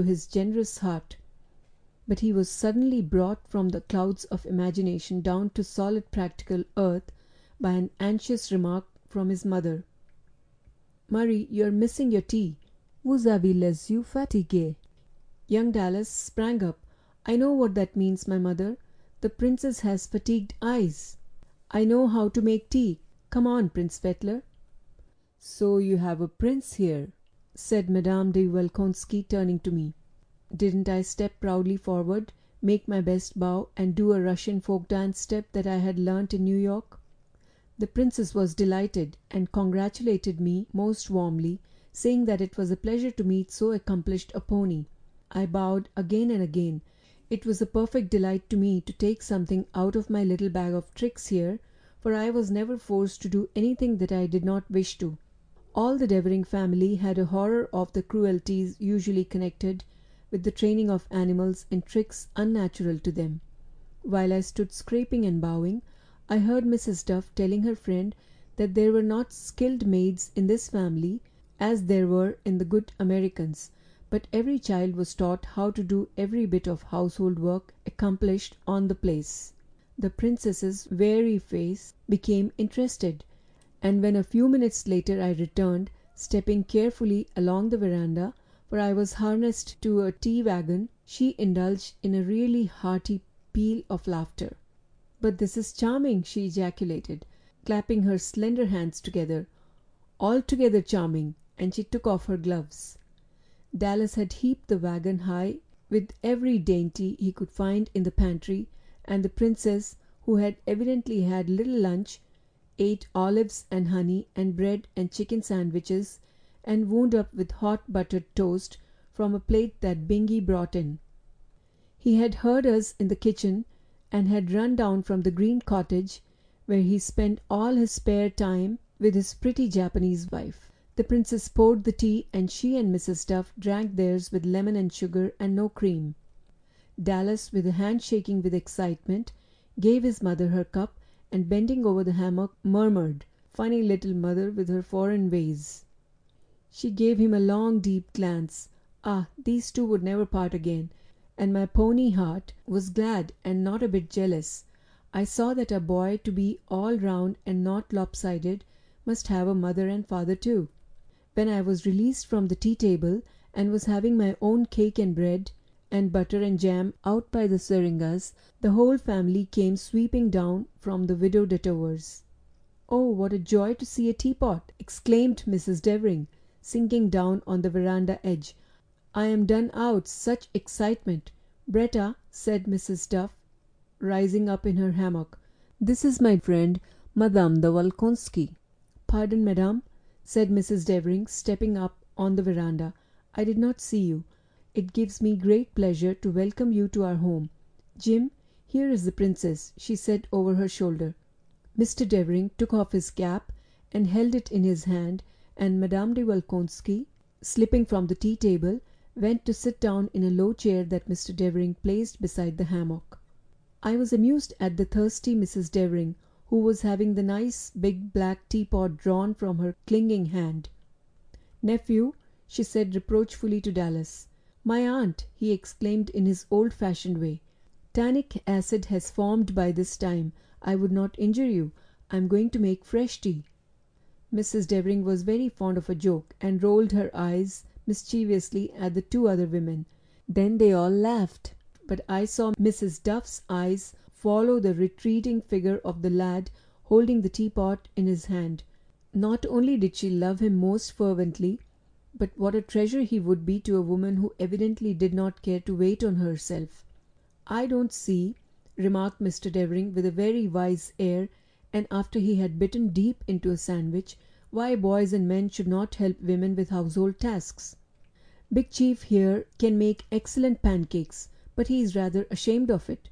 To his generous heart. But he was suddenly brought from the clouds of imagination down to solid practical earth by an anxious remark from his mother. Murray, you're missing your tea. Vous avez les yeux fatigués. Young Dallas sprang up. I know what that means, my mother. The princess has fatigued eyes. I know how to make tea. Come on, Prince Fetlar. So you have a prince here, said Madame de Volkonsky, turning to me. Didn't I step proudly forward, make my best bow, and do a Russian folk dance step that I had learnt in New York? The princess was delighted, and congratulated me most warmly, saying that it was a pleasure to meet so accomplished a pony. I bowed again and again. It was a perfect delight to me to take something out of my little bag of tricks here, for I was never forced to do anything that I did not wish to. All the Devering family had a horror of the cruelties usually connected with the training of animals in tricks unnatural to them. While I stood scraping and bowing, I heard Mrs. Duff telling her friend that there were not skilled maids in this family as there were in the good Americans but every child was taught how to do every bit of household work accomplished on the place. The princess's weary face became interested, and when a few minutes later I returned, stepping carefully along the veranda, for I was harnessed to a tea wagon, she indulged in a really hearty peal of laughter. "But this is charming!" she ejaculated, clapping her slender hands together. "Altogether charming!" and she took off her gloves. Dallas had heaped the wagon high with every dainty he could find in the pantry, and the princess, who had evidently had little lunch, ate olives and honey and bread and chicken sandwiches, and wound up with hot buttered toast from a plate that Bingley brought in. He had heard us in the kitchen, and had run down from the green cottage, where he spent all his spare time with his pretty Japanese wife. The princess poured the tea, and she and Mrs. Duff drank theirs with lemon and sugar and no cream. Dallas, with a hand shaking with excitement, gave his mother her cup, and bending over the hammock, murmured, "Funny little mother with her foreign ways." She gave him a long deep glance. Ah, these two would never part again, and my pony heart was glad and not a bit jealous. I saw that a boy to be all round and not lopsided must have a mother and father too. When I was released from the tea table, and was having my own cake and bread and butter and jam out by the syringas, the whole family came sweeping down from the Widow Detour's. "Oh, what a joy to see a teapot!" exclaimed Mrs. Devering, sinking down on the veranda edge. "I am done out. Such excitement! Bretta," said Mrs. Duff, rising up in her hammock, "this is my friend Madame de Volkonsky." "Pardon, madame said Mrs. Devering, stepping up on the veranda. "I did not see you. It gives me great pleasure to welcome you to our home. Jim, here is the Princess," she said over her shoulder. Mr. Devering took off his cap and held it in his hand, and Madame de Volkonsky, slipping from the tea table, went to sit down in a low chair that Mr. Devering placed beside the hammock. I was amused at the thirsty Mrs. Devering who was having the nice big black teapot drawn from her clinging hand. "Nephew," she said reproachfully to Dallas. "My aunt!" he exclaimed in his old fashioned way. "Tannic acid has formed by this time. I would not injure you. I am going to make fresh tea." Mrs. Devering was very fond of a joke, and rolled her eyes mischievously at the two other women. Then they all laughed, but I saw Mrs. Duff's eyes follow the retreating figure of the lad holding the teapot in his hand. Not only did she love him most fervently, but what a treasure he would be to a woman who evidently did not care to wait on herself. "I don't see," remarked Mr. Devering with a very wise air, and after he had bitten deep into a sandwich, "why boys and men should not help women with household tasks." Big Chief here can make excellent pancakes, but he is rather ashamed of it.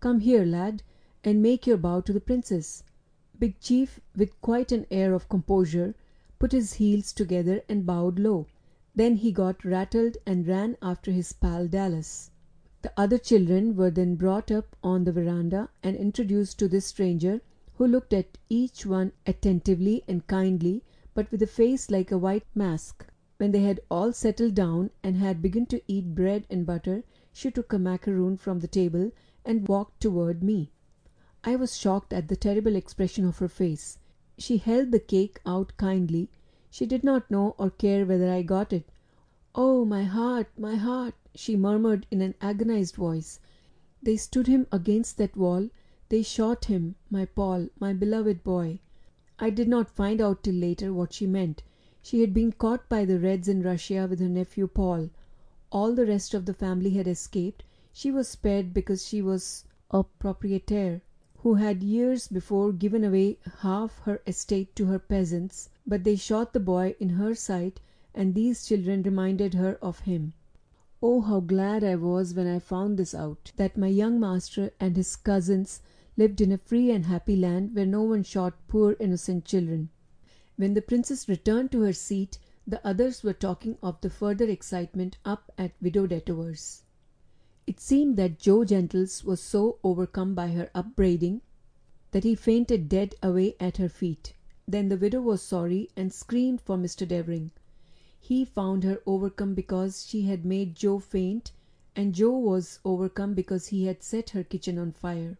Come here, lad, and make your bow to the Princess." Big Chief, with quite an air of composure, put his heels together and bowed low. Then he got rattled and ran after his pal Dallas. The other children were then brought up on the veranda and introduced to this stranger, who looked at each one attentively and kindly, but with a face like a white mask. When they had all settled down and had begun to eat bread and butter, she took a macaroon from the table and walked toward me. I was shocked at the terrible expression of her face. She held the cake out kindly. She did not know or care whether I got it. "Oh, my heart, my heart!" she murmured in an agonized voice. "They stood him against that wall. They shot him, my Paul, my beloved boy." I did not find out till later what she meant. She had been caught by the Reds in Russia with her nephew Paul. All the rest of the family had escaped. She was spared because she was a proprietaire who had years before given away half her estate to her peasants, but they shot the boy in her sight, and these children reminded her of him. Oh, how glad I was when I found this out, that my young master and his cousins lived in a free and happy land where no one shot poor innocent children. When the princess returned to her seat, the others were talking of the further excitement up at Widow Detour's. It seemed that Joe Gentles was so overcome by her upbraiding that he fainted dead away at her feet. Then the widow was sorry and screamed for Mr. Devering. He found her overcome because she had made Joe faint, and Joe was overcome because he had set her kitchen on fire.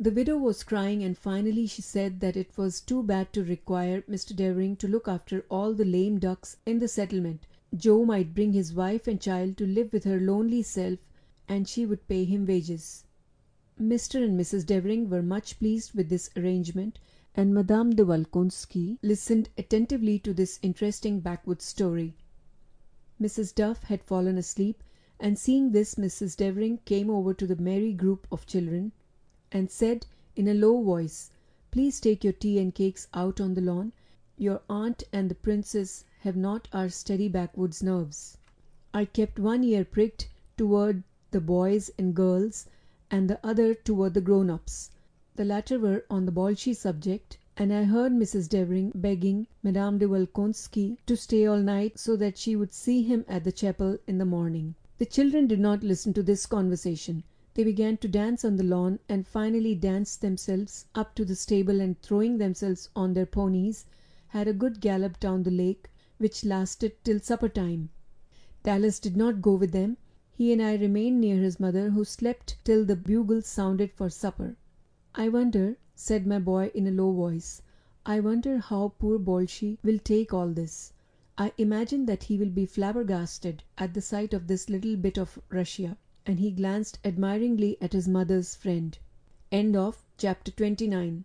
The widow was crying and finally she said that it was too bad to require Mr. Devering to look after all the lame ducks in the settlement. Joe might bring his wife and child to live with her lonely self and she would pay him wages. Mr. and Mrs. Devering were much pleased with this arrangement and Madame de Volkonsky listened attentively to this interesting backwoods story. Mrs. Duff had fallen asleep, and seeing this Mrs. Devering came over to the merry group of children and said in a low voice, "Please take your tea and cakes out on the lawn. Your aunt and the Princess have not our steady backwoods nerves." I kept one ear pricked toward the boys and girls and the other toward the grown ups. The latter were on the Bolshie subject, and I heard Mrs. Devering begging Madame de Volkonsky to stay all night so that she would see him at the chapel in the morning. The children did not listen to this conversation. They began to dance on the lawn, and finally danced themselves up to the stable and throwing themselves on their ponies, had a good gallop down the lake, which lasted till supper time. Dallas did not go with them. He and I remained near his mother, who slept till the bugle sounded for supper. "I wonder," said my boy in a low voice, "I wonder how poor Bolshie will take all this. I imagine that he will be flabbergasted at the sight of this little bit of Russia and he glanced admiringly at his mother's friend. Chapter 29.